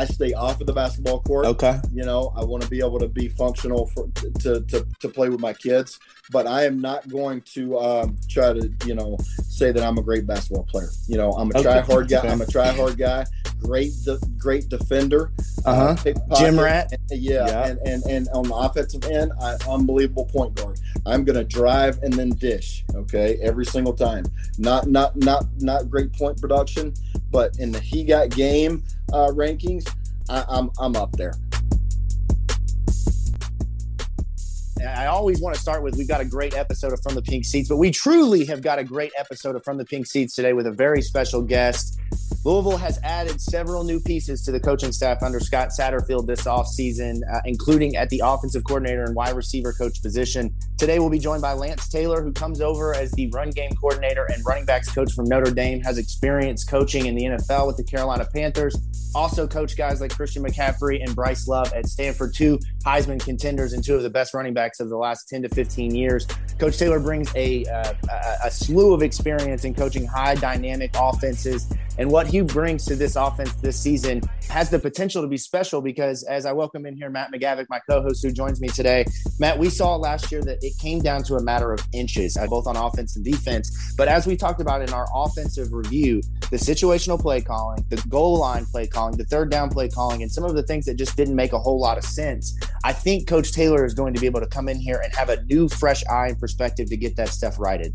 I stay off of the basketball court. Okay. You know, I want to be able to be functional for to, to, to play with my kids, but I am not going to um, try to, you know, say that I'm a great basketball player. You know, I'm a Okay. try hard guy. Okay. I'm a try hard guy. Great, de- great defender. Uh-huh. pickpocket, Gym rat. and- yeah, Yeah. And, and and on the offensive end, I, unbelievable point guard. I'm gonna drive and then dish. Okay, every single time. Not not not not great point production, but in the he got game uh, rankings, I, I'm I'm up there. I always want to start with we've got a great episode of From the Pink Seats, but we truly have got a great episode of From the Pink Seats today with a very special guest. Louisville has added several new pieces to the coaching staff under Scott Satterfield this offseason, uh, including at the offensive coordinator and wide receiver coach position. Today we'll be joined by Lance Taylor, who comes over as the run game coordinator and running backs coach from Notre Dame, has experience coaching in the NFL with the Carolina Panthers, also coached guys like Christian McCaffrey and Bryce Love at Stanford, two Heisman contenders and two of the best running backs of the last 10 to 15 years. Coach Taylor brings a, uh, a, a slew of experience in coaching high dynamic offenses. And what he brings to this offense this season has the potential to be special because, as I welcome in here Matt McGavic, my co host who joins me today, Matt, we saw last year that it came down to a matter of inches, uh, both on offense and defense. But as we talked about in our offensive review, the situational play calling, the goal line play calling, the third down play calling, and some of the things that just didn't make a whole lot of sense. I think Coach Taylor is going to be able to come in here and have a new, fresh eye and perspective to get that stuff righted.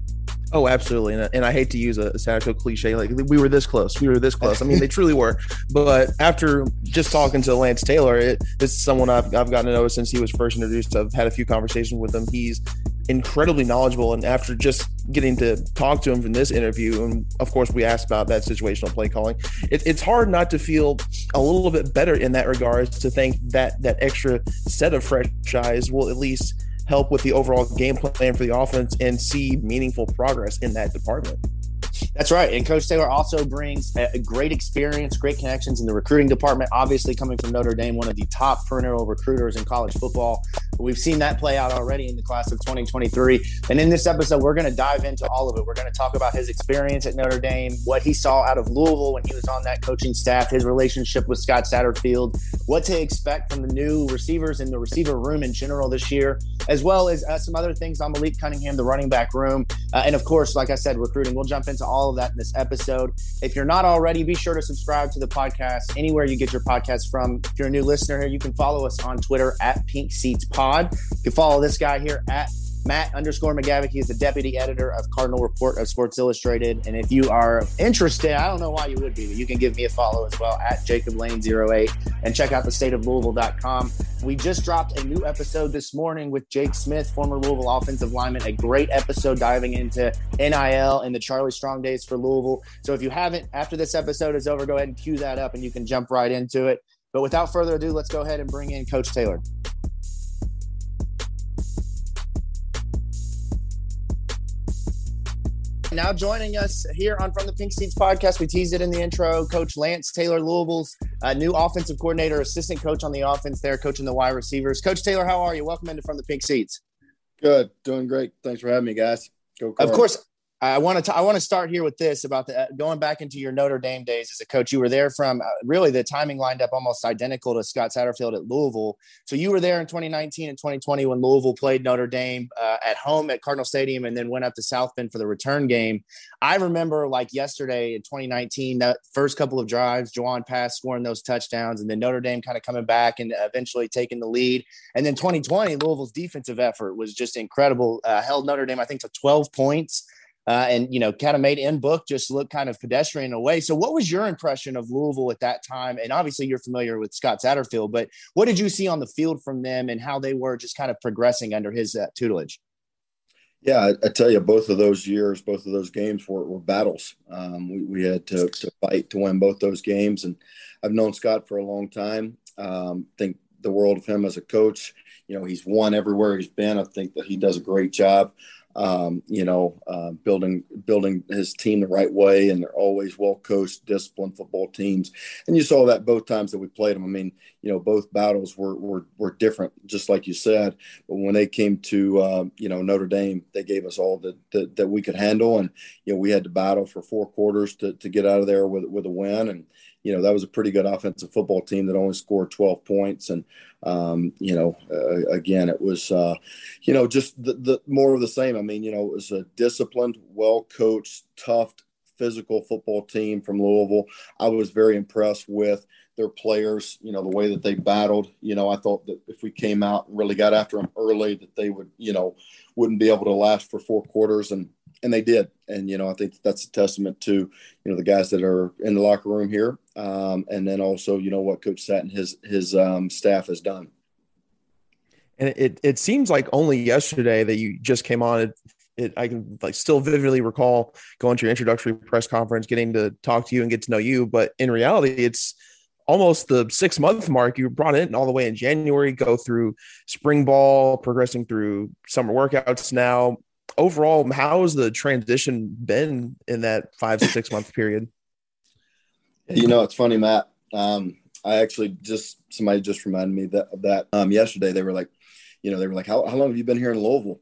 Oh, absolutely. And, and I hate to use a, a cliche, like we were this close. We were this close. I mean, they truly were. But after just talking to Lance Taylor, it, this is someone I've, I've gotten to know since he was first introduced. I've had a few conversations with him. He's incredibly knowledgeable. And after just getting to talk to him from this interview, and of course, we asked about that situational play calling, it, it's hard not to feel a little bit better in that regard to think that that extra set of fresh eyes will at least help with the overall game plan for the offense and see meaningful progress in that department. That's right. And Coach Taylor also brings a great experience, great connections in the recruiting department. Obviously, coming from Notre Dame, one of the top perennial recruiters in college football. We've seen that play out already in the class of 2023. And in this episode, we're going to dive into all of it. We're going to talk about his experience at Notre Dame, what he saw out of Louisville when he was on that coaching staff, his relationship with Scott Satterfield, what to expect from the new receivers in the receiver room in general this year, as well as uh, some other things on Malik Cunningham, the running back room. Uh, and of course, like I said, recruiting. We'll jump into all of that in this episode. If you're not already, be sure to subscribe to the podcast anywhere you get your podcast from. If you're a new listener here, you can follow us on Twitter at Pink Seats Pod. You can follow this guy here at Matt underscore McGavic. He is the deputy editor of Cardinal Report of Sports Illustrated. And if you are interested, I don't know why you would be, but you can give me a follow as well at Jacob Lane 08 and check out the state of Louisville.com. We just dropped a new episode this morning with Jake Smith, former Louisville offensive lineman. A great episode diving into NIL and the Charlie Strong days for Louisville. So if you haven't, after this episode is over, go ahead and cue that up and you can jump right into it. But without further ado, let's go ahead and bring in Coach Taylor. Now joining us here on From the Pink Seats podcast, we teased it in the intro. Coach Lance Taylor, Louisville's uh, new offensive coordinator, assistant coach on the offense there, coaching the wide receivers. Coach Taylor, how are you? Welcome into From the Pink Seats. Good, doing great. Thanks for having me, guys. Go. Of course, I want to I want to start here with this about the, uh, going back into your Notre Dame days as a coach. You were there from uh, really the timing lined up almost identical to Scott Satterfield at Louisville. So you were there in 2019 and 2020 when Louisville played Notre Dame uh, at home at Cardinal Stadium and then went up to South Bend for the return game. I remember like yesterday in 2019 that first couple of drives, Jawon Pass scoring those touchdowns, and then Notre Dame kind of coming back and eventually taking the lead. And then 2020 Louisville's defensive effort was just incredible. Uh, held Notre Dame I think to 12 points uh, and you know kind of made Ian Book just look kind of pedestrian in a way. So, what was your impression of Louisville at that time? And obviously, you're familiar with Scott Satterfield, but what did you see on the field from them and how they were just kind of progressing under his uh, tutelage? Yeah, I, I, tell you, both of those years, both of those games were, were battles. Um, we, we, had to, to, fight to win both those games, and I've known Scott for a long time. Um, think the world of him as a coach. You know, he's won everywhere he's been. I think that he does a great job um, you know, uh, building building his team the right way, and they're always well coached, disciplined football teams. And you saw that both times that we played them. I mean, you know, both battles were were, were different, just like you said. But when they came to uh, you know Notre Dame, they gave us all that, that, that we could handle, and you know we had to battle for four quarters to, to get out of there with with a win. And you know that was a pretty good offensive football team that only scored 12 points. And um, you know uh, again it was uh, you know just the, the, more of the same. I mean you know it was a disciplined well coached tough physical football team from louisville. I was very impressed with their players you know the way that they battled. You know i thought that if we came out and really got after them early that they would you know wouldn't be able to last for four quarters and and they did. And you know, I think that's a testament to you know the guys that are in the locker room here, um, and then also you know what Coach Sat his his um, staff has done. And it it seems like only yesterday that you just came on. It, it I can like still vividly recall going to your introductory press conference, getting to talk to you and get to know you. But in reality, it's almost the six month mark. You brought in all the way in January, go through spring ball, progressing through summer workouts now, overall, how has the transition been in that five to six month period? You know, it's funny, Matt. Um, I actually just somebody just reminded me that of that um, yesterday. They were like, you know, they were like, how, how long have you been here in Louisville?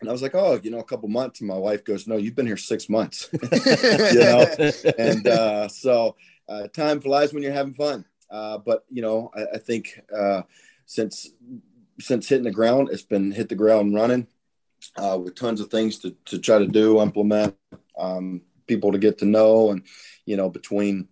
And I was like, oh, you know, a couple months. And my wife goes, no, you've been here six months. you know, and uh, so uh, time flies when you're having fun. Uh, but you know, I, I think uh, since since hitting the ground, it's been hit the ground running uh, with tons of things to, to try to do, implement, um, people to get to know, and you know between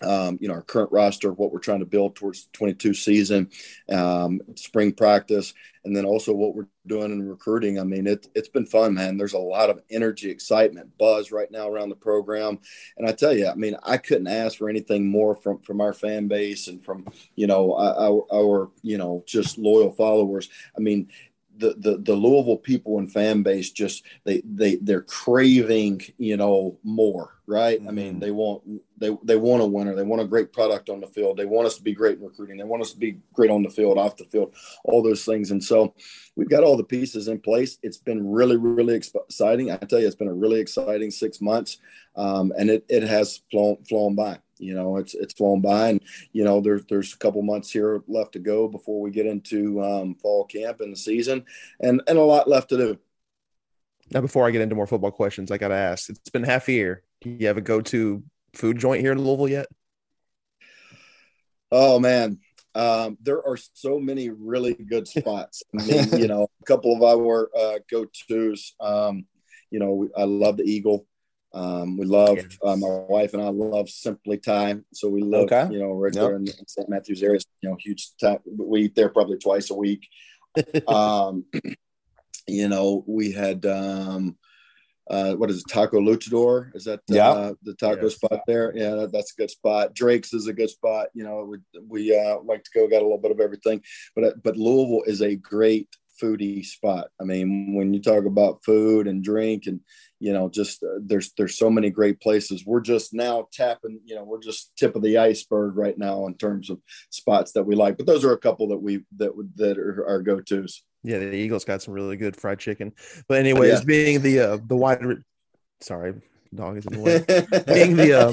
um, you know our current roster, what we're trying to build towards the 22 season, um, spring practice, and then also what we're doing in recruiting. I mean, it, it's been fun, man. There's a lot of energy, excitement, buzz right now around the program, and I tell you, I mean, I couldn't ask for anything more from from our fan base and from you know our, our you know just loyal followers. I mean, the, the the Louisville people and fan base just they they they're craving you know more right? Mm-hmm. I mean mm-hmm. they want they they want a winner. They want a great product on the field. They want us to be great in recruiting. They want us to be great on the field off the field all those things. And so we've got all the pieces in place. It's been really really exciting. I tell you it's been a really exciting six months. Um, and it it has flown flown by you know it's it's flown by. And you know there's there's a couple months here left to go before we get into um, fall camp and the season and and a lot left to do. Now before i get into more football questions i gotta ask it's been half a year. Do you have a go-to food joint here in louisville yet? Oh man. Um, there are so many really good spots. I mean, you know a couple of our uh, go-to's um, you know i love the eagle um, we love yes. uh, my wife and I love Simply Thai, so we live okay. you know right yep. there in, in St. Matthews area. You know, huge time. We eat there probably twice a week. um, you know, we had um, uh, what is it, Taco Luchador? Is that yeah. uh, the taco yes. spot there? Yeah, that, that's a good spot. Drake's is a good spot. You know, we we uh, like to go, got a little bit of everything, but uh, but Louisville is a great foodie spot. I mean, when you talk about food and drink and you know just uh, there's there's so many great places we're just now tapping you know we're just tip of the iceberg right now in terms of spots that we like but those are a couple that we that that are our go-to's yeah the eagles got some really good fried chicken but anyways yeah. being the uh the wide re- sorry dog is in the way being the uh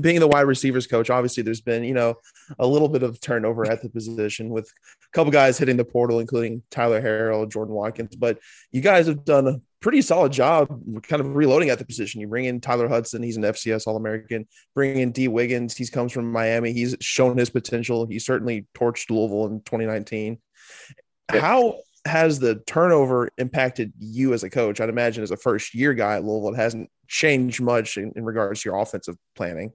being the wide receivers coach, obviously there's been, you know, a little bit of turnover at the position with a couple guys hitting the portal, including Tyler Harrell, Jordan Watkins. But you guys have done pretty solid job kind of reloading at the position. You bring in Tyler Hudson, he's an FCS All American. Bring in Dee Wiggins, he comes from Miami. He's shown his potential. He certainly torched Louisville in 2019. How has the turnover impacted you as a coach? I'd imagine as a first year guy at Louisville, it hasn't changed much in, in regards to your offensive planning.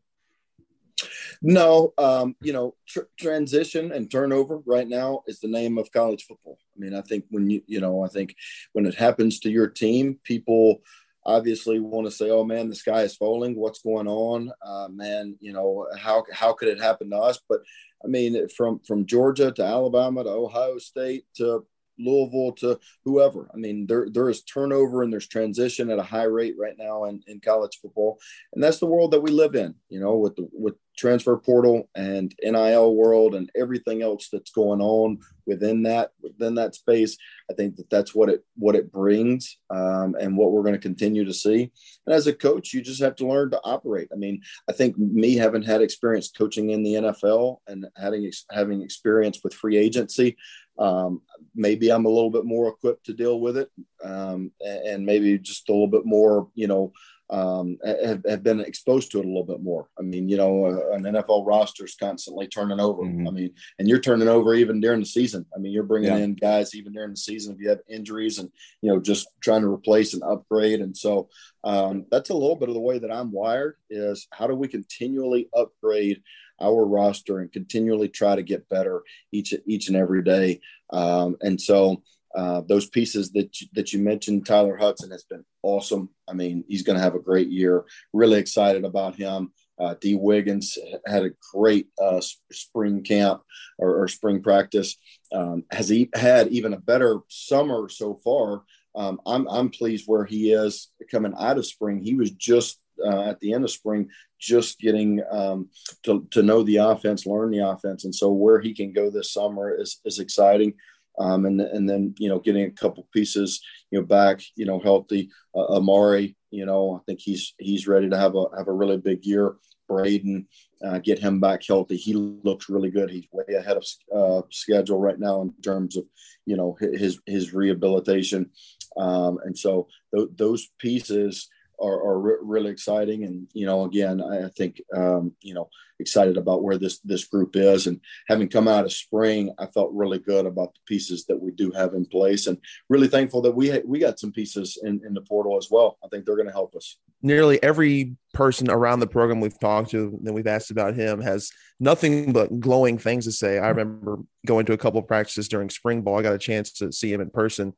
No, um, you know, tr- transition and turnover right now is the name of college football. I mean, I think when you, you know, I think when it happens to your team, people obviously want to say, "Oh man, the sky is falling. What's going on, uh, man? You know, how how could it happen to us?" But I mean, from from Georgia to Alabama to Ohio State to Louisville to whoever. I mean, there there is turnover and there's transition at a high rate right now in, in college football, and that's the world that we live in. You know, with the with transfer portal and NIL world and everything else that's going on within that within that space. I think that that's what it what it brings um, and what we're going to continue to see. And as a coach, you just have to learn to operate. I mean, I think me having had experience coaching in the NFL and having having experience with free agency, um, maybe I'm a little bit more equipped to deal with it, um, and maybe just a little bit more, you know, um, have, have, been exposed to it a little bit more. I mean, you know, uh, an NFL roster is constantly turning over. Mm-hmm. I mean, and you're turning over even during the season. I mean, you're bringing yeah. in guys even during the season if you have injuries and, you know, just trying to replace and upgrade. And so um, that's a little bit of the way that I'm wired is how do we continually upgrade our roster and continually try to get better each, each and every day. Um, and so, uh, those pieces that you, that you mentioned, Tyler Hudson has been awesome. I mean, he's going to have a great year. Really excited about him. Uh, Dee Wiggins had a great uh, spring camp or, or spring practice. Um, has he had even a better summer so far? Um, I'm I'm pleased where he is coming out of spring. He was just uh, at the end of spring, just getting um, to, to know the offense, learn the offense, and so where he can go this summer is is exciting um, and and then you know getting a couple pieces you know back you know healthy. Uh, Ahmari, you know, I think he's he's ready to have a have a really big year. Braden, uh, get him back healthy. He looks really good. He's way ahead of uh, schedule right now in terms of you know his his rehabilitation, um, and so th- those pieces are, are re- really exciting. And you know, again, I, think um, you know excited about where this this group is, and having come out of spring, I felt really good about the pieces that we do have in place, and really thankful that we ha- we got some pieces in, in the portal as well. I think they're going to help us. Nearly every person around the program we've talked to that we've asked about him has nothing but glowing things to say. I remember going to a couple practices during spring ball. I got a chance to see him in person,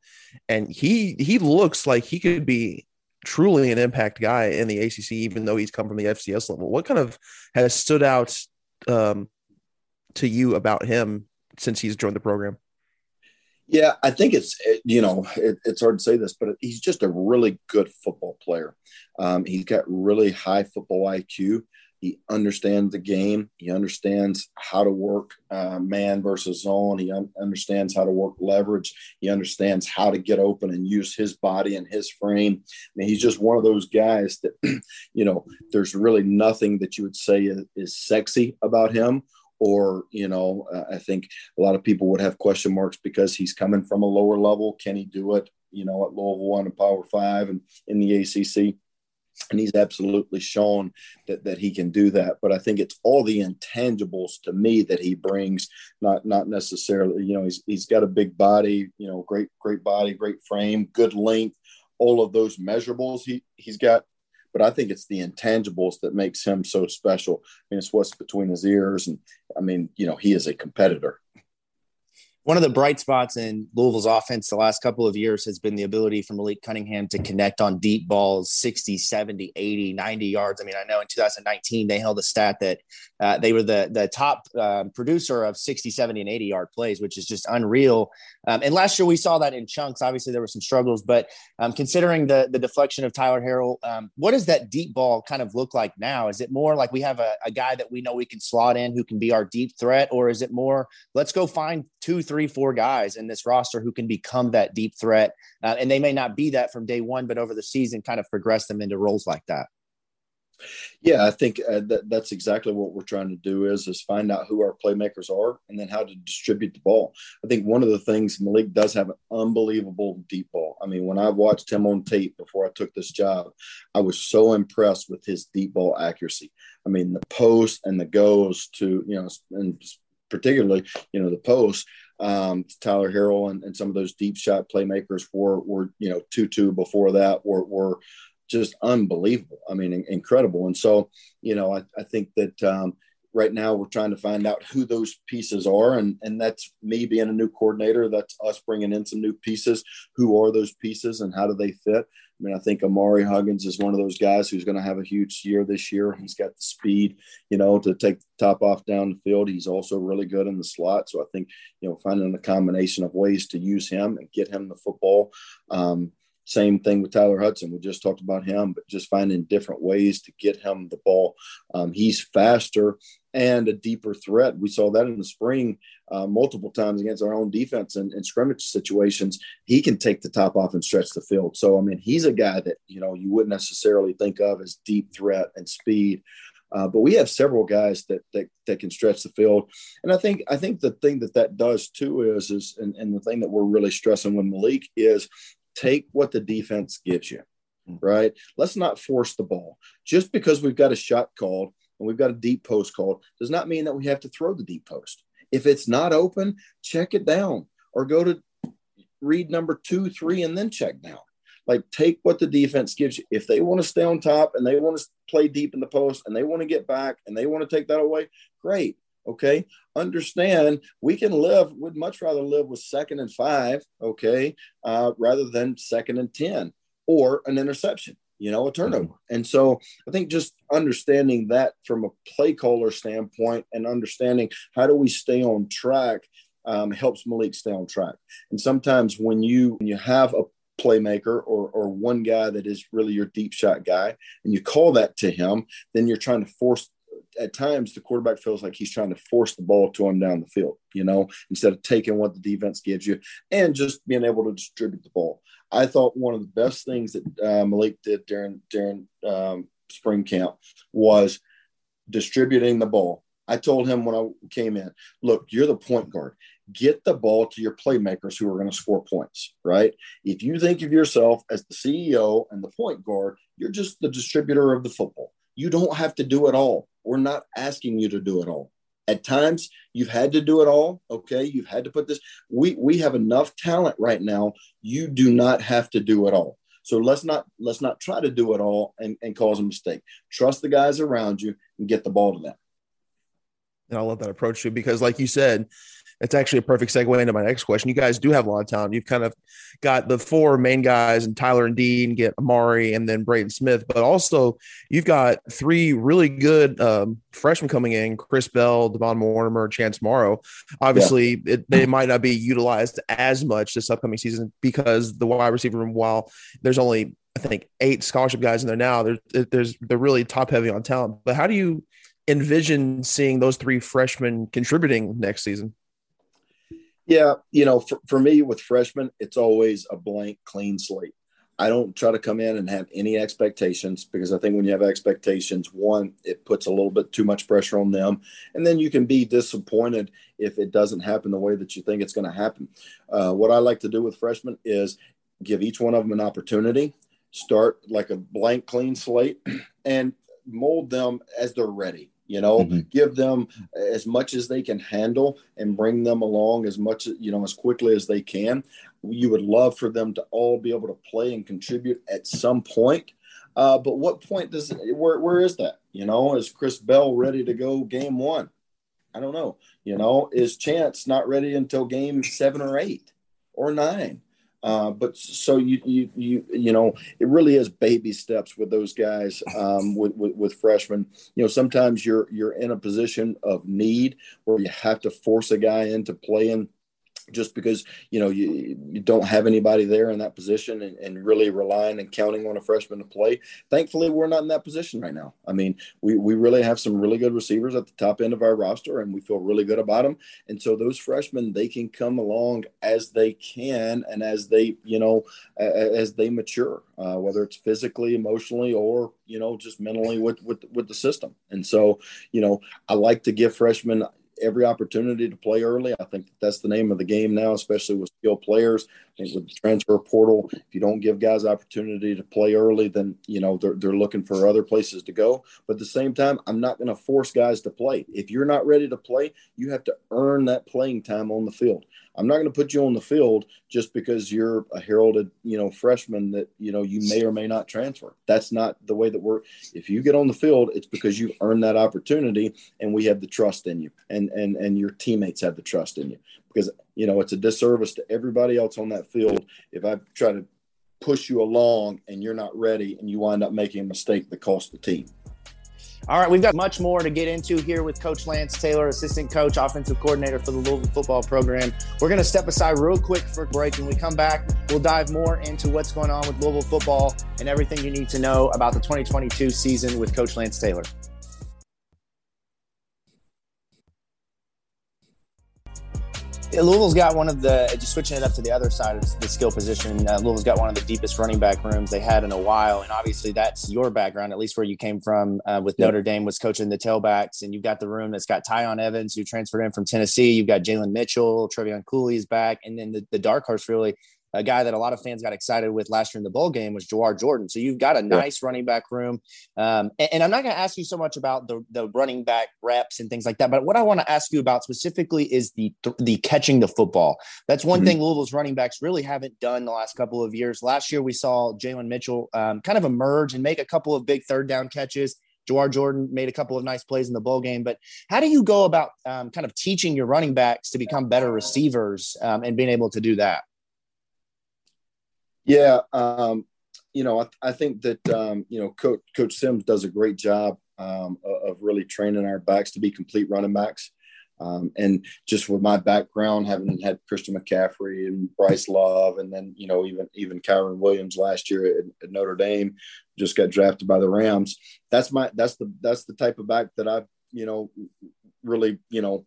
and he he looks like he could be truly an impact guy in the ACC, even though he's come from the FCS level. What kind of has stood out um, to you about him since he's joined the program? Yeah, I think it's you know it, it's hard to say this, but he's just a really good football player. Um, he's got really high football IQ. He understands the game. He understands how to work uh, man versus zone. He un- understands how to work leverage. He understands how to get open and use his body and his frame. I mean, he's just one of those guys that, you know, there's really nothing that you would say is, is sexy about him or you know uh, i think a lot of people would have question marks because he's coming from a lower level can he do it you know at louisville one and power five and in the acc and he's absolutely shown that that he can do that. But i think it's all the intangibles to me that he brings not not necessarily you know he's he's got a big body you know great great body great frame good length all of those measurables he he's got. But i think it's the intangibles that makes him so special. I mean it's what's between his ears. And i mean you know he is a competitor one of the bright spots in Louisville's offense the last couple of years has been the ability for Malik Cunningham to connect on deep balls 60, 70, 80, 90 yards. I mean, I know in 2019 they held a stat that uh, they were the, the top uh, producer of 60, 70, and 80 yard plays, which is just unreal. Um, and last year we saw that in chunks. Obviously, there were some struggles, but um, considering the, the deflection of Tyler Harrell, um, what does that deep ball kind of look like now? Is it more like we have a, a guy that we know we can slot in who can be our deep threat, or is it more let's go find two, three, four guys in this roster who can become that deep threat. Uh, and they may not be that from day one, but over the season, kind of progress them into roles like that. Yeah, I think uh, that, that's exactly what we're trying to do is is find out who our playmakers are and then how to distribute the ball. I think one of the things Malik does have an unbelievable deep ball. I mean, when I watched him on tape before I took this job, I was so impressed with his deep ball accuracy. I mean, the post and the goes to you know, and particularly you know the post. Um, Tyler Harrell and, and some of those deep shot playmakers were were you know two two before that were were just unbelievable. I mean, incredible. And so, you know, I, I think that um, right now we're trying to find out who those pieces are. And, and that's me being a new coordinator. That's us bringing in some new pieces. Who are those pieces and how do they fit? I mean, I think Ahmari Huggins is one of those guys who's going to have a huge year this year. He's got the speed, you know, to take the top off down the field. He's also really good in the slot. So I think, you know, finding a combination of ways to use him and get him the football. Um, same thing with Tyler Hudson. We just talked about him, but just finding different ways to get him the ball. Um, he's faster and a deeper threat. We saw that in the spring uh, multiple times against our own defense and in scrimmage situations. He can take the top off and stretch the field. So, I mean, he's a guy that, you know, you wouldn't necessarily think of as deep threat and speed. Uh, but we have several guys that, that that can stretch the field, and I think I think the thing that that does too is is and, and the thing that we're really stressing with Malik is take what the defense gives you, hmm. right? Let's not force the ball. Just because we've got a shot called and we've got a deep post called does not mean that we have to throw the deep post. If it's not open, check it down or go to read number two, three, and then check down. Like take what the defense gives you. If they want to stay on top and they want to play deep in the post and they want to get back and they want to take that away, great. Okay. Understand we can live, would much rather live with second and five, okay, uh, rather than second and 10 or an interception, you know, a turnover. Mm-hmm. And so I think just understanding that from a play caller standpoint and understanding how do we stay on track um, helps Malik stay on track. And sometimes when you when you have a playmaker or, or one guy that is really your deep shot guy and you call that to him, then you're trying to force at times the quarterback feels like he's trying to force the ball to him down the field, you know, instead of taking what the defense gives you and just being able to distribute the ball. I thought one of the best things that uh, Malik did during during um, spring camp was distributing the ball. I told him when I came in, look, you're the point guard. Get the ball to your playmakers who are going to score points, right? If you think of yourself as the CEO and the point guard, you're just the distributor of the football. You don't have to do it all. We're not asking you to do it all. At times, you've had to do it all. Okay, you've had to put this. We we have enough talent right now. You do not have to do it all. So let's not let's not try to do it all and, and cause a mistake. Trust the guys around you and get the ball to them. And I love that approach too, because like you said, it's actually a perfect segue into my next question. You guys do have a lot of talent. You've kind of got the four main guys and Tyler and Dean, get Ahmari and then Braden Smith, but also you've got three really good um, freshmen coming in: Chris Bell, Devon Mortimer, Chance Morrow. Obviously, yeah. it, they might not be utilized as much this upcoming season because the wide receiver room, while there's only I think eight scholarship guys in there now, there's there's they're really top heavy on talent. But how do you envision seeing those three freshmen contributing next season? Yeah, you know, for, for me with freshmen, it's always a blank, clean slate. I don't try to come in and have any expectations because I think when you have expectations, one, it puts a little bit too much pressure on them. And then you can be disappointed if it doesn't happen the way that you think it's going to happen. Uh, what I like to do with freshmen is give each one of them an opportunity, start like a blank, clean slate, and mold them as they're ready you know mm-hmm. give them as much as they can handle and bring them along as much you know as quickly as they can. You would love for them to all be able to play and contribute at some point. Uh, but what point does where, where is that? You know is chris bell ready to go game one? I don't know. You know is chance not ready until game seven or eight or nine uh, but so you you you you know it really is baby steps with those guys um, with, with, with freshmen. You know sometimes you're you're in a position of need where you have to force a guy into playing just because you know you, you don't have anybody there in that position and, and, really relying and counting on a freshman to play. Thankfully we're not in that position right now. I mean we, we really have some really good receivers at the top end of our roster and we feel really good about them and so those freshmen they can come along as they can and as they you know as they mature uh, whether it's physically emotionally or you know just mentally with with with the system. And so you know i like to give freshmen every opportunity to play early. I think that that's the name of the game now, especially with skilled players. I think with the transfer portal, if you don't give guys opportunity to play early, then you know they're, they're looking for other places to go. But at the same time, I'm not going to force guys to play. If you're not ready to play, you have to earn that playing time on the field. I'm not going to put you on the field just because you're a heralded, you know, freshman that you know you may or may not transfer. That's not the way that we're. If you get on the field, it's because you've earned that opportunity, and we have the trust in you, and and and your teammates have the trust in you. Because you know it's a disservice to everybody else on that field if I try to push you along and you're not ready, and you wind up making a mistake that costs the team. All right, we've got much more to get into here with Coach Lance Taylor, assistant coach, offensive coordinator for the Louisville football program. We're going to step aside real quick for a break. When we come back, we'll dive more into what's going on with Louisville football and everything you need to know about the 2022 season with Coach Lance Taylor. Louisville's got one of the just switching it up to the other side of the skill position. Uh, Louisville's got one of the deepest running back rooms they had in a while, and obviously that's your background, at least where you came from uh, with Notre Dame, was coaching the tailbacks, and you've got the room that's got Tiyon Evans who transferred in from Tennessee. You've got Jalen Mitchell, Trevion Cooley's back, and then the, the dark horse really a guy that a lot of fans got excited with last year in the bowl game was Jawhar Jordan. So you've got a nice yeah. running back room. Um, and, and, I'm not going to ask you so much about the, the running back reps and things like that. But what I want to ask you about specifically is the the catching the football. That's one mm-hmm. thing Louisville's running backs really haven't done the last couple of years. Last year we saw Jalen Mitchell um, kind of emerge and make a couple of big third down catches. Jawhar Jordan made a couple of nice plays in the bowl game. But how do you go about um, kind of teaching your running backs to become better receivers um, and being able to do that? Yeah, um, you know, I, I think that um, you know, Coach Coach Sims does a great job um, of really training our backs to be complete running backs. Um, and just with my background, having had Christian McCaffrey and Bryce Love, and then you know even even Kyren Williams last year at, at, Notre Dame, just got drafted by the Rams. That's my that's the that's the type of back that I've you know really you know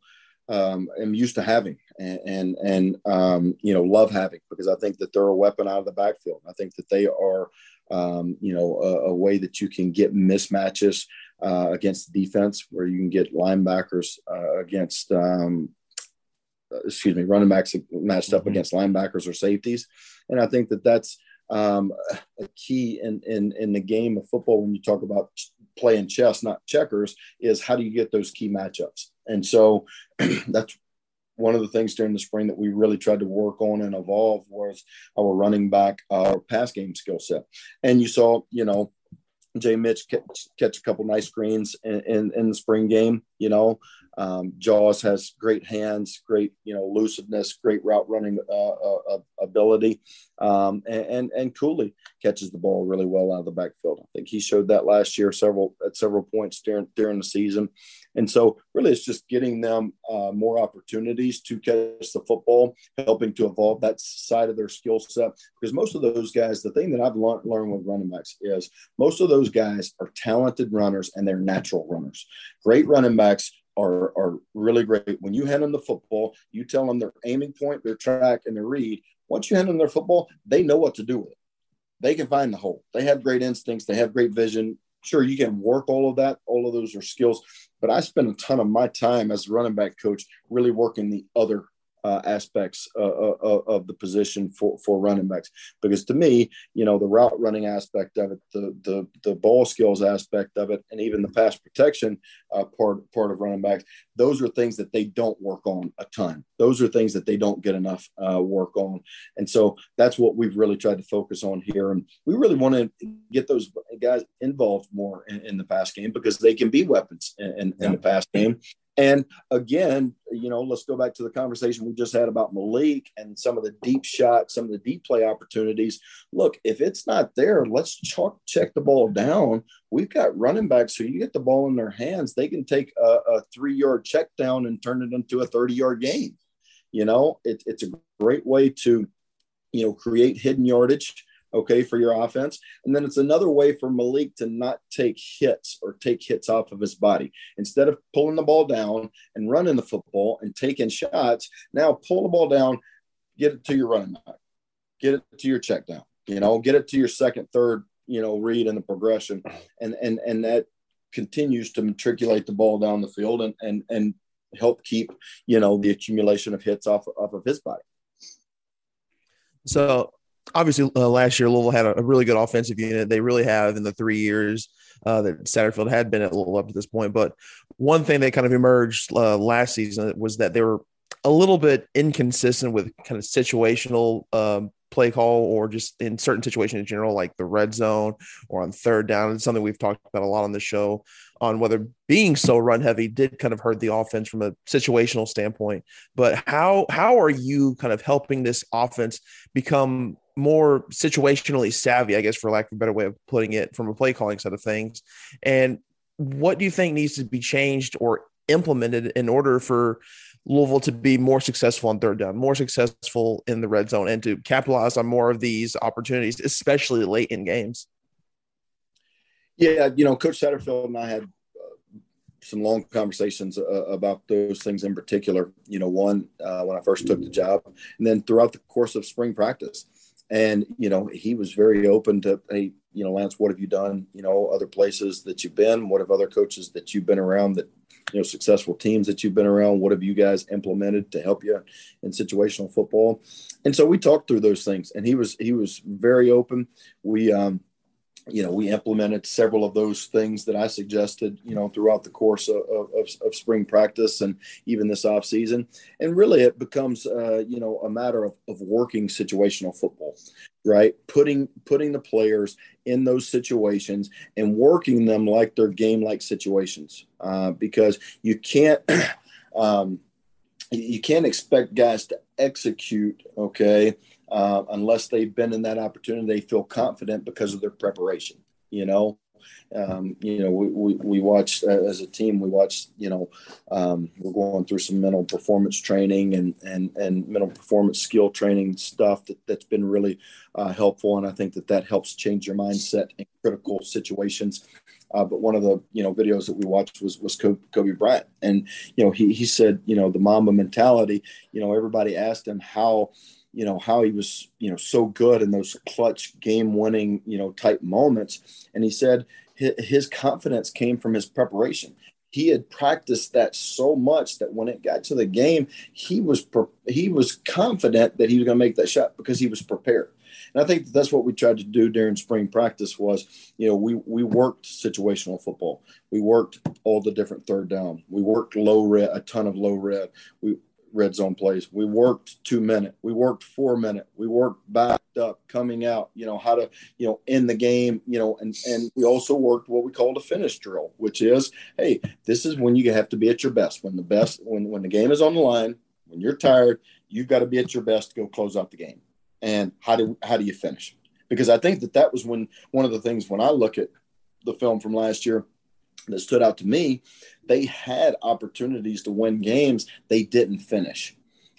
um, am used to having and and, and um, you know love having because I think that they're a weapon out of the backfield. I think that they are um, you know a, a, way that you can get mismatches uh, against the defense where you can get linebackers uh, against um, excuse me running backs matched up mm-hmm. against linebackers or safeties, and I think that that's um, a key in, in in the game of football when you talk about playing chess, not checkers, is how do you get those key matchups? And so that's one of the things during the spring that we really tried to work on and evolve was our running back, our pass game skill set. And you saw, you know, Jay Mitch catch, catch a couple nice screens in, in, in, the spring game. You know, um, Jaws has great hands, great you know lucidness, great route running uh, uh, uh, ability, um, and, and, and Cooley catches the ball really well out of the backfield. I think he showed that last year several at several points during during the season, and so really it's just getting them uh, more opportunities to catch the football, helping to evolve that side of their skill set. Because most of those guys, the thing that I've learned, learned with running backs is most of those guys are talented runners and they're natural runners. Great running backs are, are really great. When you hand them the football, you tell them their aiming point, their track, and their read. Once you hand them their football, they know what to do with it. They can find the hole. They have great instincts. They have great vision. Sure, you can work all of that. All of those are skills. But I spend a ton of my time as a running back coach really working the other uh, aspects uh, uh, of the position for, for running backs. Because to me, you know, the route running aspect of it, the the, the ball skills aspect of it, and even the pass protection uh, part part of running backs, those are things that they don't work on a ton. Those are things that they don't get enough uh, work on, and so that's what we've really tried to focus on here. And we really want to get those guys involved more in, in the pass game because they can be weapons in, in, yeah. in the pass game. And again, you know, let's go back to the conversation we just had about Malik and some of the deep shots, some of the deep play opportunities. Look, if it's not there, let's chalk, check the ball down. We've got running backs who you get the ball in their hands, they can take a, a three yard check down and turn it into a 30 yard game. You know, it, it's a great way to, you know, create hidden yardage okay, for your offense. And then it's another way for Malik to not take hits or take hits off of his body. Instead of pulling the ball down and running the football and taking shots, now pull the ball down, get it to your running back, get it to your check down, you know, get it to your second, third, you know, read in the progression. And and and that continues to matriculate the ball down the field and and and help keep, you know, the accumulation of hits off, off of his body. So obviously uh, last year Louisville had a, really good offensive unit. They really have in the three years uh, that Satterfield had been at Louisville up to this point. But one thing that kind of emerged uh, last season was that they were a little bit inconsistent with kind of situational um, play call or just in certain situations in general, like the red zone or on third down. It's something we've talked about a lot on the show on whether being so run heavy did kind of hurt the offense from a situational standpoint. But how how are you kind of helping this offense become more situationally savvy, I guess, for lack of a better way of putting it, from a play calling side of things. And what do you think needs to be changed or implemented in order for Louisville to be more successful on third down, more successful in the red zone, and to capitalize on more of these opportunities, especially late in games? Yeah, you know, Coach Satterfield and I had uh, some long conversations uh, about those things in particular. You know, one uh, when I first took the job, and then throughout the course of spring practice. And, you know, he was very open to, hey, you know, Lance, what have you done? You know, other places that you've been? What have other coaches that you've been around that, you know, successful teams that you've been around? What have you guys implemented to help you in situational football? And so we talked through those things and he was, he was very open. We, um, you know, we implemented several of those things that I suggested, you know, throughout the course of, of, of spring practice and even this off season. And really, it becomes, uh, you know, a matter of, of working situational football, right? Putting putting the players in those situations and working them like they're game like situations, uh, because you can't. um, you can't expect guys to execute, okay, uh, unless they've been in that opportunity, they feel confident because of their preparation. You know, um, you know, we, we, we watched uh, as a team, we watched, you know, um, we're going through some mental performance training and, and, and mental performance skill training stuff that, that's been really uh, helpful. And I think that that helps change your mindset in critical situations. Uh, but one of the, you know, videos that we watched was, was Kobe Bryant. And, you know, he, he said, you know, the Mamba mentality, you know, everybody asked him how, you know how he was you know so good in those clutch game winning you know type moments and he said his confidence came from his preparation he had practiced that so much that when it got to the game he was he was confident that he was going to make that shot because he was prepared and I think that's what we tried to do during spring practice was, you know, we we worked situational football. We worked all the different third down. We worked low red, a ton of low red. We red zone plays. We worked two minute. We worked four minute. We worked backed up, coming out. You know how to you know end the game. You know, and and we also worked what we called a finish drill, which is hey, this is when you have to be at your best. When the best when when the game is on the line, when you're tired, you've got to be at your best to go close out the game. And how do how do you finish? Because I think that that was when one of the things when I look at the film from last year that stood out to me, they had opportunities to win games. They didn't finish.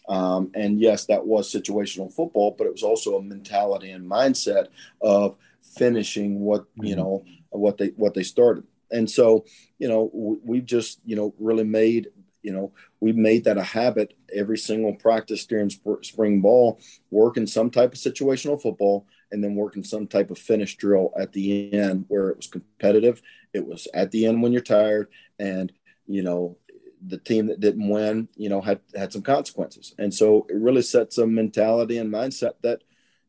Um, and yes, that was situational football, but it was also a mentality and mindset of finishing what you mm-hmm. know what they what they started. And so, you know, we've just you know really made you know we've made that a habit every single practice during sp- spring ball, working some type of situational football, and then working some type of finish drill at the end where it was competitive. It was at the end when you're tired, and you know the team that didn't win, you know, had had some consequences. And so it really sets a mentality and mindset that,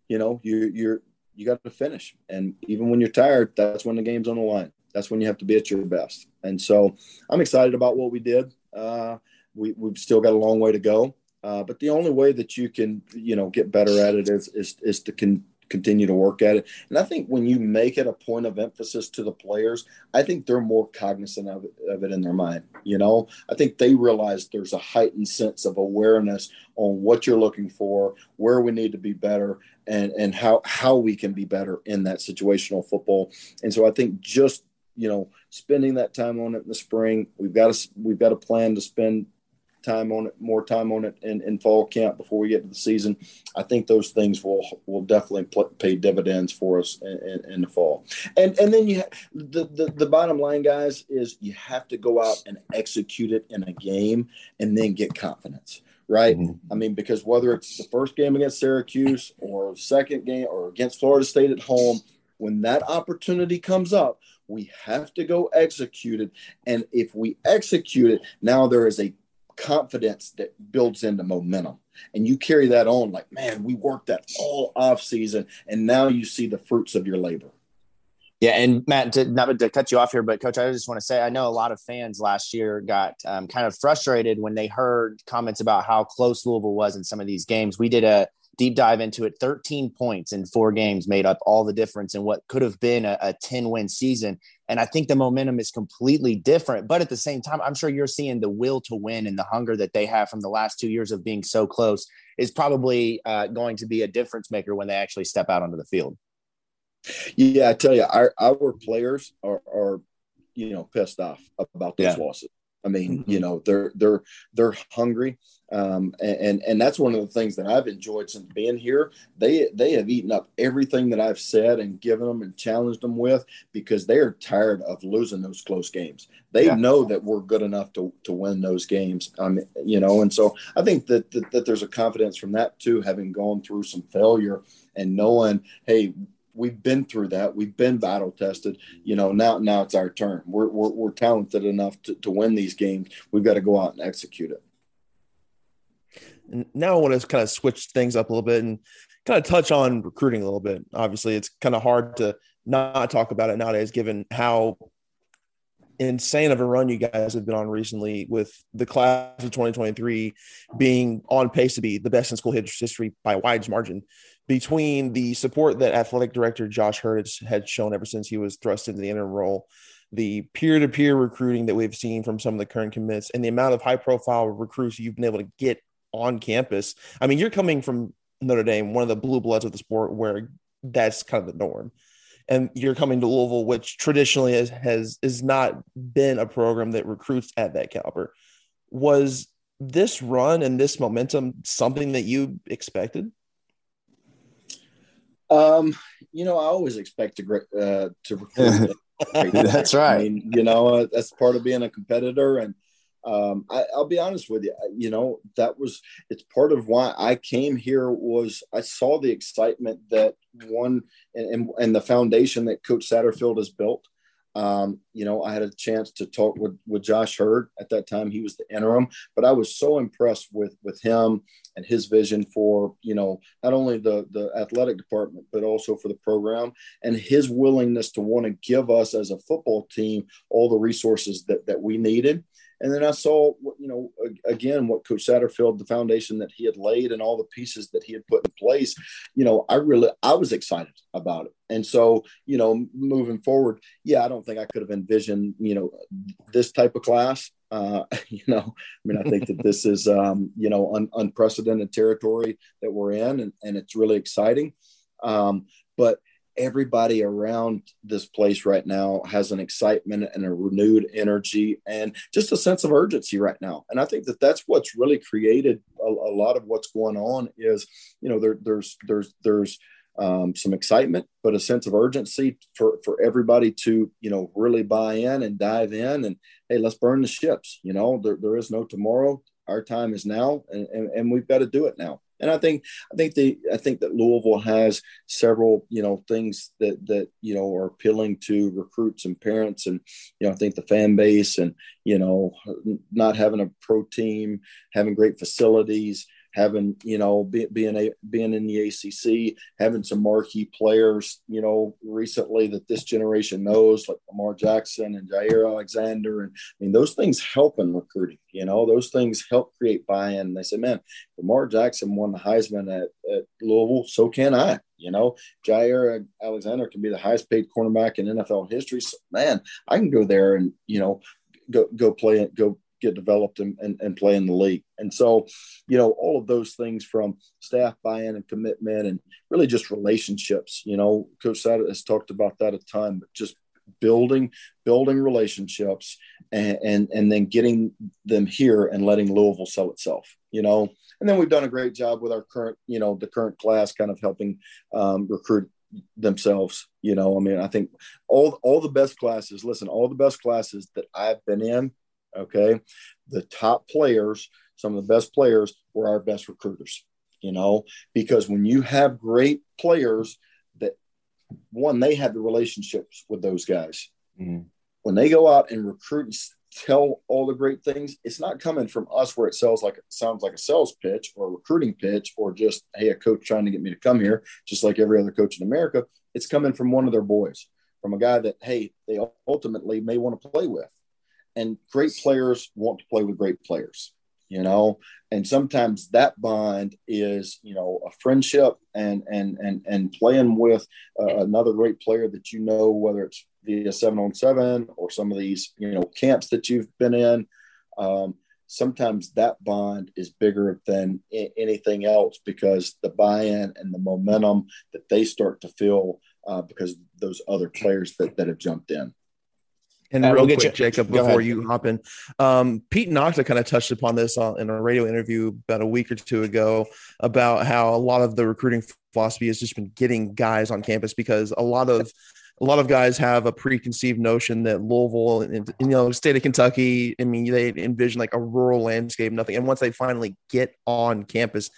you know, you you're you got to finish. And even when you're tired, that's when the game's on the line. That's when you have to be at your best. And so I'm excited about what we did. Uh, we, we've still got a long way to go. Uh, but the only way that you can, you know, get better at it is is, is to con- continue to work at it. And I think when you make it a point of emphasis to the players, I think they're more cognizant of it, of it in their mind. You know, I think they realize there's a heightened sense of awareness on what you're looking for, where we need to be better, and and how how we can be better in that situational football. And so I think just you know spending that time on it in the spring, we've got a we've got a plan to spend time on it, more time on it in, in fall camp before we get to the season. I think those things will will definitely pay dividends for us in, in, in, the fall. And and then you ha- the, the the bottom line, guys, is you have to go out and execute it in a game and then get confidence. Right. Mm-hmm. I mean, because whether it's the first game against Syracuse or second game or against Florida State at home, when that opportunity comes up, we have to go execute it. And if we execute it, now there is a confidence that builds into momentum. And you carry that on like, man, we worked that all off season, and now you see the fruits of your labor. Yeah, and Matt, to, not to cut you off here, but coach, I just want to say I know a lot of fans last year got um, kind of frustrated when they heard comments about how close Louisville was in some of these games. We did a deep dive into it. 13 points in four games made up all the difference in what could have been a, a 10 win season. And I think the momentum is completely different. But at the same time, I'm sure you're seeing the will to win and the hunger that they have from the last two years of being so close is probably uh, going to be a difference maker when they actually step out onto the field. Yeah, I tell you, our, our players are, are, you know, pissed off about those yeah. losses. I mean, mm-hmm. you know, they're they're they're hungry, um, and and that's one of the things that I've enjoyed since being here. They they have eaten up everything that I've said and given them and challenged them with because they are tired of losing those close games. They yeah. know that we're good enough to to win those games. Um, you know, and so I think that, that that there's a confidence from that too, having gone through some failure and knowing, hey, we've been through that. We've been battle tested. You know, now now it's our turn. We're we're, we're talented enough to, to win these games. We've got to go out and execute it. And now I want to kind of switch things up a little bit and kind of touch on recruiting a little bit. Obviously, it's kind of hard to not talk about it nowadays, given how insane of a run you guys have been on recently with the class of 2023 being on pace to be the best in school history by a wide margin between the support that athletic director Josh Heird had shown ever since he was thrust into the interim role, the peer-to-peer recruiting that we've seen from some of the current commits, and the amount of high-profile recruits you've been able to get on campus. I mean, you're coming from Notre Dame, one of the blue bloods of the sport, where that's kind of the norm. And you're coming to Louisville, which traditionally has, has is not been a program that recruits at that caliber. Was this run and this momentum something that you expected? Um, you know, I always expect to uh, to that's right. I mean, you know, that's part of being a competitor, and um, I, will be honest with you. You know, that was it's part of why I came here. Was I saw the excitement that one and and, and the foundation that Coach Satterfield has built. Um, you know, I had a chance to talk with with Josh Heird at that time. He was the interim, but I was so impressed with with him and his vision for you know not only the the athletic department but also for the program and his willingness to want to give us as a football team all the resources that that we needed. And then I saw, you know, again, what Coach Satterfield, the foundation that he had laid and all the pieces that he had put in place. You know, I really, I was excited about it. And so, you know, moving forward, yeah, I don't think I could have envisioned, you know, this type of class. Uh, you know, I mean, I think that this is, um, you know, un- unprecedented territory that we're in, and, and it's really exciting. Um, but everybody around this place right now has an excitement and a renewed energy and just a sense of urgency right now. And i think that that's what's really created a, a lot of what's going on is you know there, there's there's there's um, some excitement but a sense of urgency for for everybody to you know really buy in and dive in and hey let's burn the ships. You know there, there is no tomorrow. Our time is now and, and, and we've got to do it now and I think I think the I think that Louisville has several you know things that that you know are appealing to recruits and parents, and you know I think the fan base and you know not having a pro team, having great facilities, having you know be, being a being in the ACC, having some marquee players, you know, recently that this generation knows, like Lamar Jackson and Jaire Alexander, and I mean those things help in recruiting. You know, those things help create buy-in. They say, man, Lamar Jackson won the Heisman at, at Louisville, so can I. You know, Jaire Alexander can be the highest paid cornerback in NFL history. So, man, I can go there and you know go go play it, go get developed and, and, and, play in the league. And so, you know, all of those things from staff buy-in and commitment and really just relationships, you know, Coach Sada has talked about that a ton, but just building building relationships and, and and then getting them here and letting Louisville sell itself. You know, and then we've done a great job with our current, you know, the current class kind of helping um, recruit themselves. You know, I mean, I think all all the best classes. Listen, all the best classes that I've been in. Okay, the top players, some of the best players, were our best recruiters. You know, because when you have great players that one, they have the relationships with those guys. Mm-hmm. When they go out and recruit and tell all the great things, it's not coming from us where it sells like it sounds like a sales pitch or a recruiting pitch or just hey a coach trying to get me to come here, just like every other coach in America. It's coming from one of their boys, from a guy that hey they ultimately may want to play with, and great players want to play with great players, you know. And sometimes that bond is you know a friendship and and and and playing with uh, another great player that you know whether it's via seven on seven or some of these you know camps that you've been in um, sometimes that bond is bigger than I- anything else because the buy-in and the momentum that they start to feel uh, because those other players that, that have jumped in and uh, real we'll quick, you. Jacob, before you hop in, um, Pete Nocha kind of touched upon this on, in a radio interview about a week or two ago about how a lot of the recruiting philosophy has just been getting guys on campus because a lot of a lot of guys have a preconceived notion that Louisville and, you know state of Kentucky. I mean, they envision like a rural landscape, nothing. And once they finally get on campus,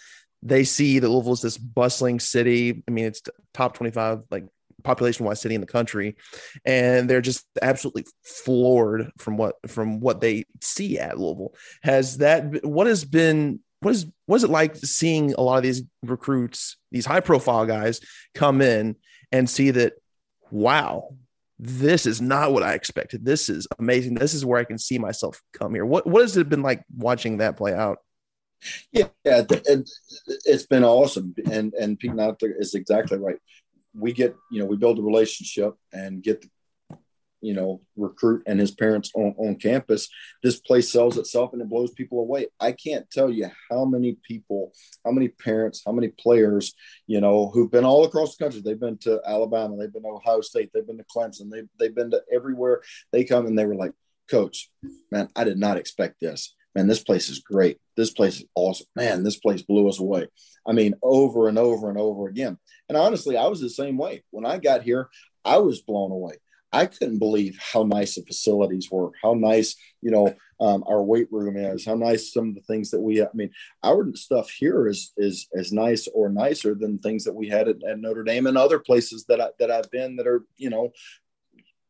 they see that Louisville is this bustling city. I mean, it's top twenty-five like population-wise city in the country, and they're just absolutely floored from what from what they see at Louisville. Has that what has been what is what is it like seeing a lot of these recruits, these high-profile guys, come in and see that wow, this is not what I expected. This is amazing. This is where I can see myself come here. What what has it been like watching that play out? Yeah, yeah it, has been awesome, and and Pete Nocha is exactly right. We get you know we build a relationship and get the you know, recruit and his parents on, on campus, this place sells itself and it blows people away. I can't tell you how many people, how many parents, how many players, you know, who've been all across the country. They've been to Alabama, they've been to Ohio State, they've been to Clemson, they've, they've been to everywhere. They come and they were like, Coach, man, I did not expect this. Man, this place is great. This place is awesome. Man, this place blew us away. I mean, over and over and over again. And honestly, I was the same way. When I got here, I was blown away. I couldn't believe how nice the facilities were, how nice, you know, um, our weight room is, how nice some of the things that we, I mean, our stuff here is, is as nice or nicer than things that we had at, at Notre Dame and other places that I, that I've been that are, you know,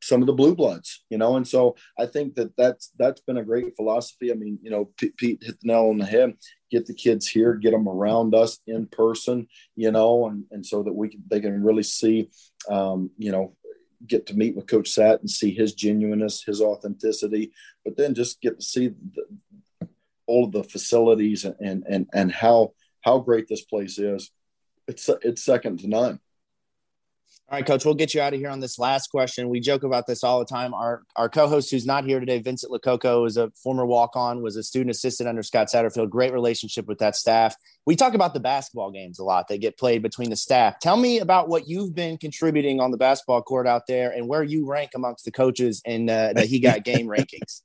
some of the blue bloods, you know, and so I think that that's that's been a great philosophy. I mean, you know, Pete, hit the nail on the head. Get the kids here, get them around us in person, you know, and and so that we can they can really see, um, you know, get to meet with Coach Sat and see his genuineness, his authenticity, but then just get to see the, all of the facilities and and and how how great this place is. It's it's second to none. All right, coach, we'll get you out of here on this last question. We joke about this all the time. Our our co-host who's not here today, Vincent Lococo, is a former walk-on, was a student assistant under Scott Satterfield. Great relationship with that staff. We talk about the basketball games a lot. They get played between the staff. Tell me about what you've been contributing on the basketball court out there and where you rank amongst the coaches in uh, the He Got Game rankings.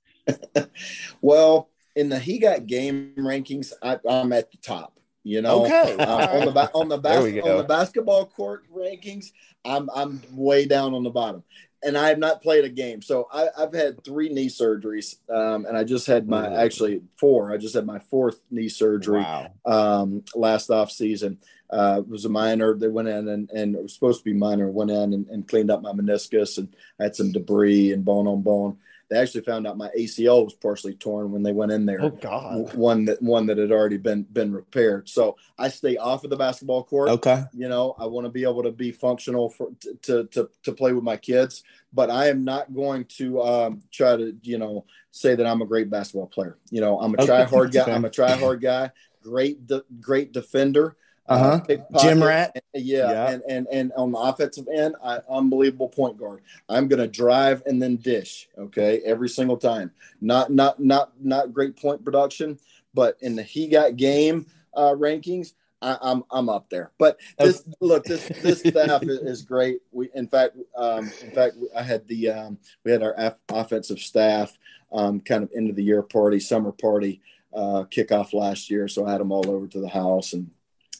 well, in the He Got Game rankings, I, I'm at the top. You know, okay. uh, on the ba- on the bas- on the basketball court rankings, I'm I'm way down on the bottom, and I have not played a game. So I, have had three knee surgeries, um, and I just had my actually four. I just had my fourth knee surgery wow. um, last off season. Uh, it was a minor. They went in and, and it was supposed to be minor. Went in and, and cleaned up my meniscus and I had some debris and bone on bone they actually found out my ACL was partially torn when they went in there. Oh God! One that one that had already been been repaired. So I stay off of the basketball court. Okay. You know, I want to be able to be functional for to to to play with my kids, but I am not going to um, try to you know say that I'm a great basketball player. You know, I'm a try hard guy. I'm a try hard guy. Great, de- great defender. Uh-huh. Uh, Gym rat. Yeah. yeah. And, and and on the offensive end, I unbelievable point guard. I'm gonna drive and then dish. Okay. Every single time. Not not not not great point production, but in the he got game uh, rankings, I, am I'm, I'm up there. But this look, this this staff is, is, great. We in fact, um, in fact, I had the um, we had our F- offensive staff um, kind of end of the year party, summer party uh, kickoff last year. So I had them all over to the house, and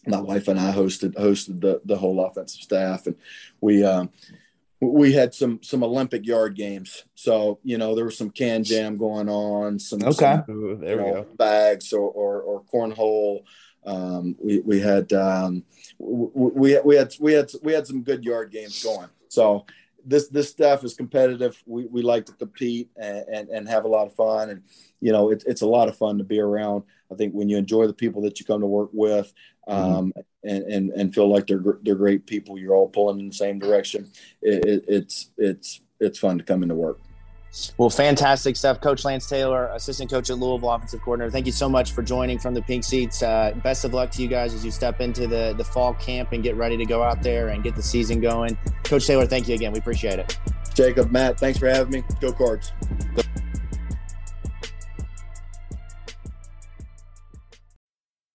my wife and I hosted hosted the the whole offensive staff, and we. Um, we had some some Olympic yard games. So you know there was some KanJam going on, some okay, some, Ooh, there we know, go, bags or or, or cornhole um, we we had um, we we had we had we had some good yard games going. So this this stuff is competitive. We, we like to compete and, and, and have a lot of fun, and you know it, it's a lot of fun to be around. I think when you enjoy the people that you come to work with, um, mm-hmm. and, and and feel like they're they're great people, you're all pulling in the same direction. It, it, it's it's it's fun to come into work. Well, fantastic stuff. Coach Lance Taylor, assistant coach at Louisville, offensive coordinator. Thank you so much for joining from the pink seats. Uh, best of luck to you guys as you step into the, the fall camp and get ready to go out there and get the season going. Coach Taylor, thank you again. We appreciate it. Jacob, Matt, thanks for having me. Go Cards.